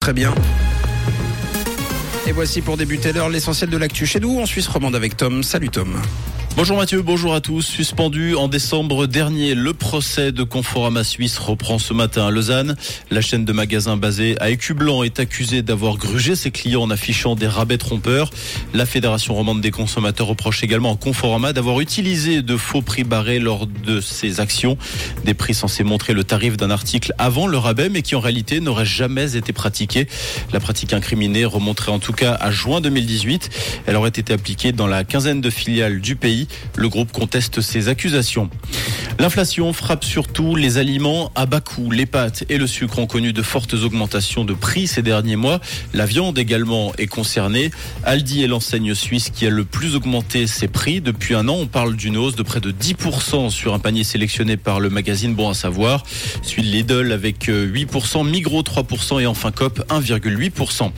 Très bien. Et voici pour débuter l'heure l'essentiel de l'actu chez nous en Suisse romande avec Tom. Salut Tom. Bonjour Mathieu, bonjour à tous. Suspendu en décembre dernier, le procès de Conforama Suisse reprend ce matin à Lausanne. La chaîne de magasins basée à Écublanc est accusée d'avoir grugé ses clients en affichant des rabais trompeurs. La Fédération romande des consommateurs reproche également à Conforama d'avoir utilisé de faux prix barrés lors de ses actions. Des prix censés montrer le tarif d'un article avant le rabais, mais qui en réalité n'auraient jamais été pratiqués. La pratique incriminée remonterait en tout cas à juin 2018. Elle aurait été appliquée dans la quinzaine de filiales du pays. Le groupe conteste ces accusations. L'inflation frappe surtout les aliments à bas coût. Les pâtes et le sucre ont connu de fortes augmentations de prix ces derniers mois. La viande également est concernée. Aldi est l'enseigne suisse qui a le plus augmenté ses prix. Depuis un an, on parle d'une hausse de près de 10% sur un panier sélectionné par le magazine Bon à savoir. Suit Lidl avec 8%, Migros 3% et enfin Coop 1,8%.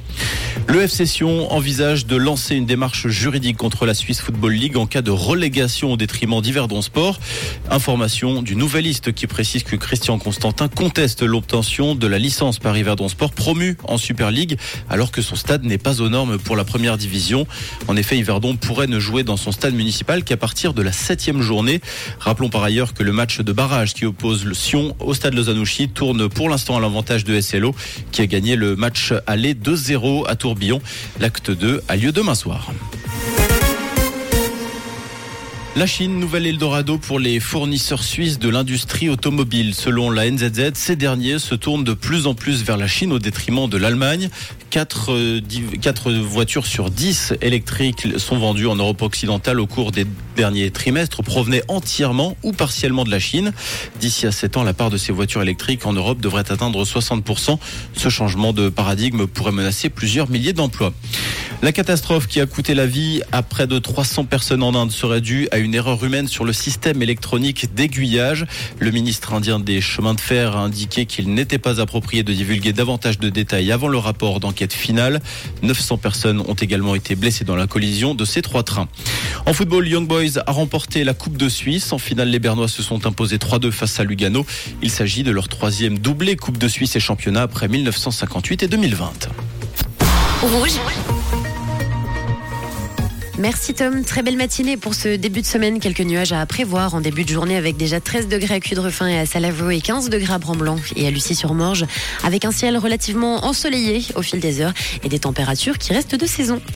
Le FC Sion envisage de lancer une démarche juridique contre la Swiss Football League en cas de relégation au détriment d'Yverdon Sport. Information du Nouvelliste qui précise que Christian Constantin conteste l'obtention de la licence par Yverdon Sport promue en Super League alors que son stade n'est pas aux normes pour la première division. En effet, Yverdon pourrait ne jouer dans son stade municipal qu'à partir de la septième journée. Rappelons par ailleurs que le match de barrage qui oppose le Sion au stade Lausanne-Ouchy tourne pour l'instant à l'avantage de SLO qui a gagné le match aller 2-0 à Tourbillon. L'acte 2 a lieu demain soir. La Chine, nouvel Eldorado pour les fournisseurs suisses de l'industrie automobile. Selon la NZZ, ces derniers se tournent de plus en plus vers la Chine au détriment de l'Allemagne. 4, euh, voitures sur 10 électriques sont vendues en Europe occidentale au cours des derniers trimestres provenaient entièrement ou partiellement de la Chine. D'ici à 7 ans, la part de ces voitures électriques en Europe devrait atteindre 60%. Ce changement de paradigme pourrait menacer plusieurs milliers d'emplois. La catastrophe qui a coûté la vie à près de 300 personnes en Inde serait due à une erreur humaine sur le système électronique d'aiguillage. Le ministre indien des chemins de fer a indiqué qu'il n'était pas approprié de divulguer davantage de détails avant le rapport d'enquête finale. 900 personnes ont également été blessées dans la collision de ces trois trains. En football, Young Boys a remporté la Coupe de Suisse. En finale, les Bernois se sont imposés 3-2 face à Lugano. Il s'agit de leur troisième doublé Coupe de Suisse et championnat après 1958 et 2020. Rouge. Merci Tom, très belle matinée pour ce début de semaine. Quelques nuages à prévoir en début de journée avec déjà 13 degrés à Cudrefin et à Salavo et 15 degrés à Bramblanc et à Lucie-sur-Morge avec un ciel relativement ensoleillé au fil des heures et des températures qui restent de saison.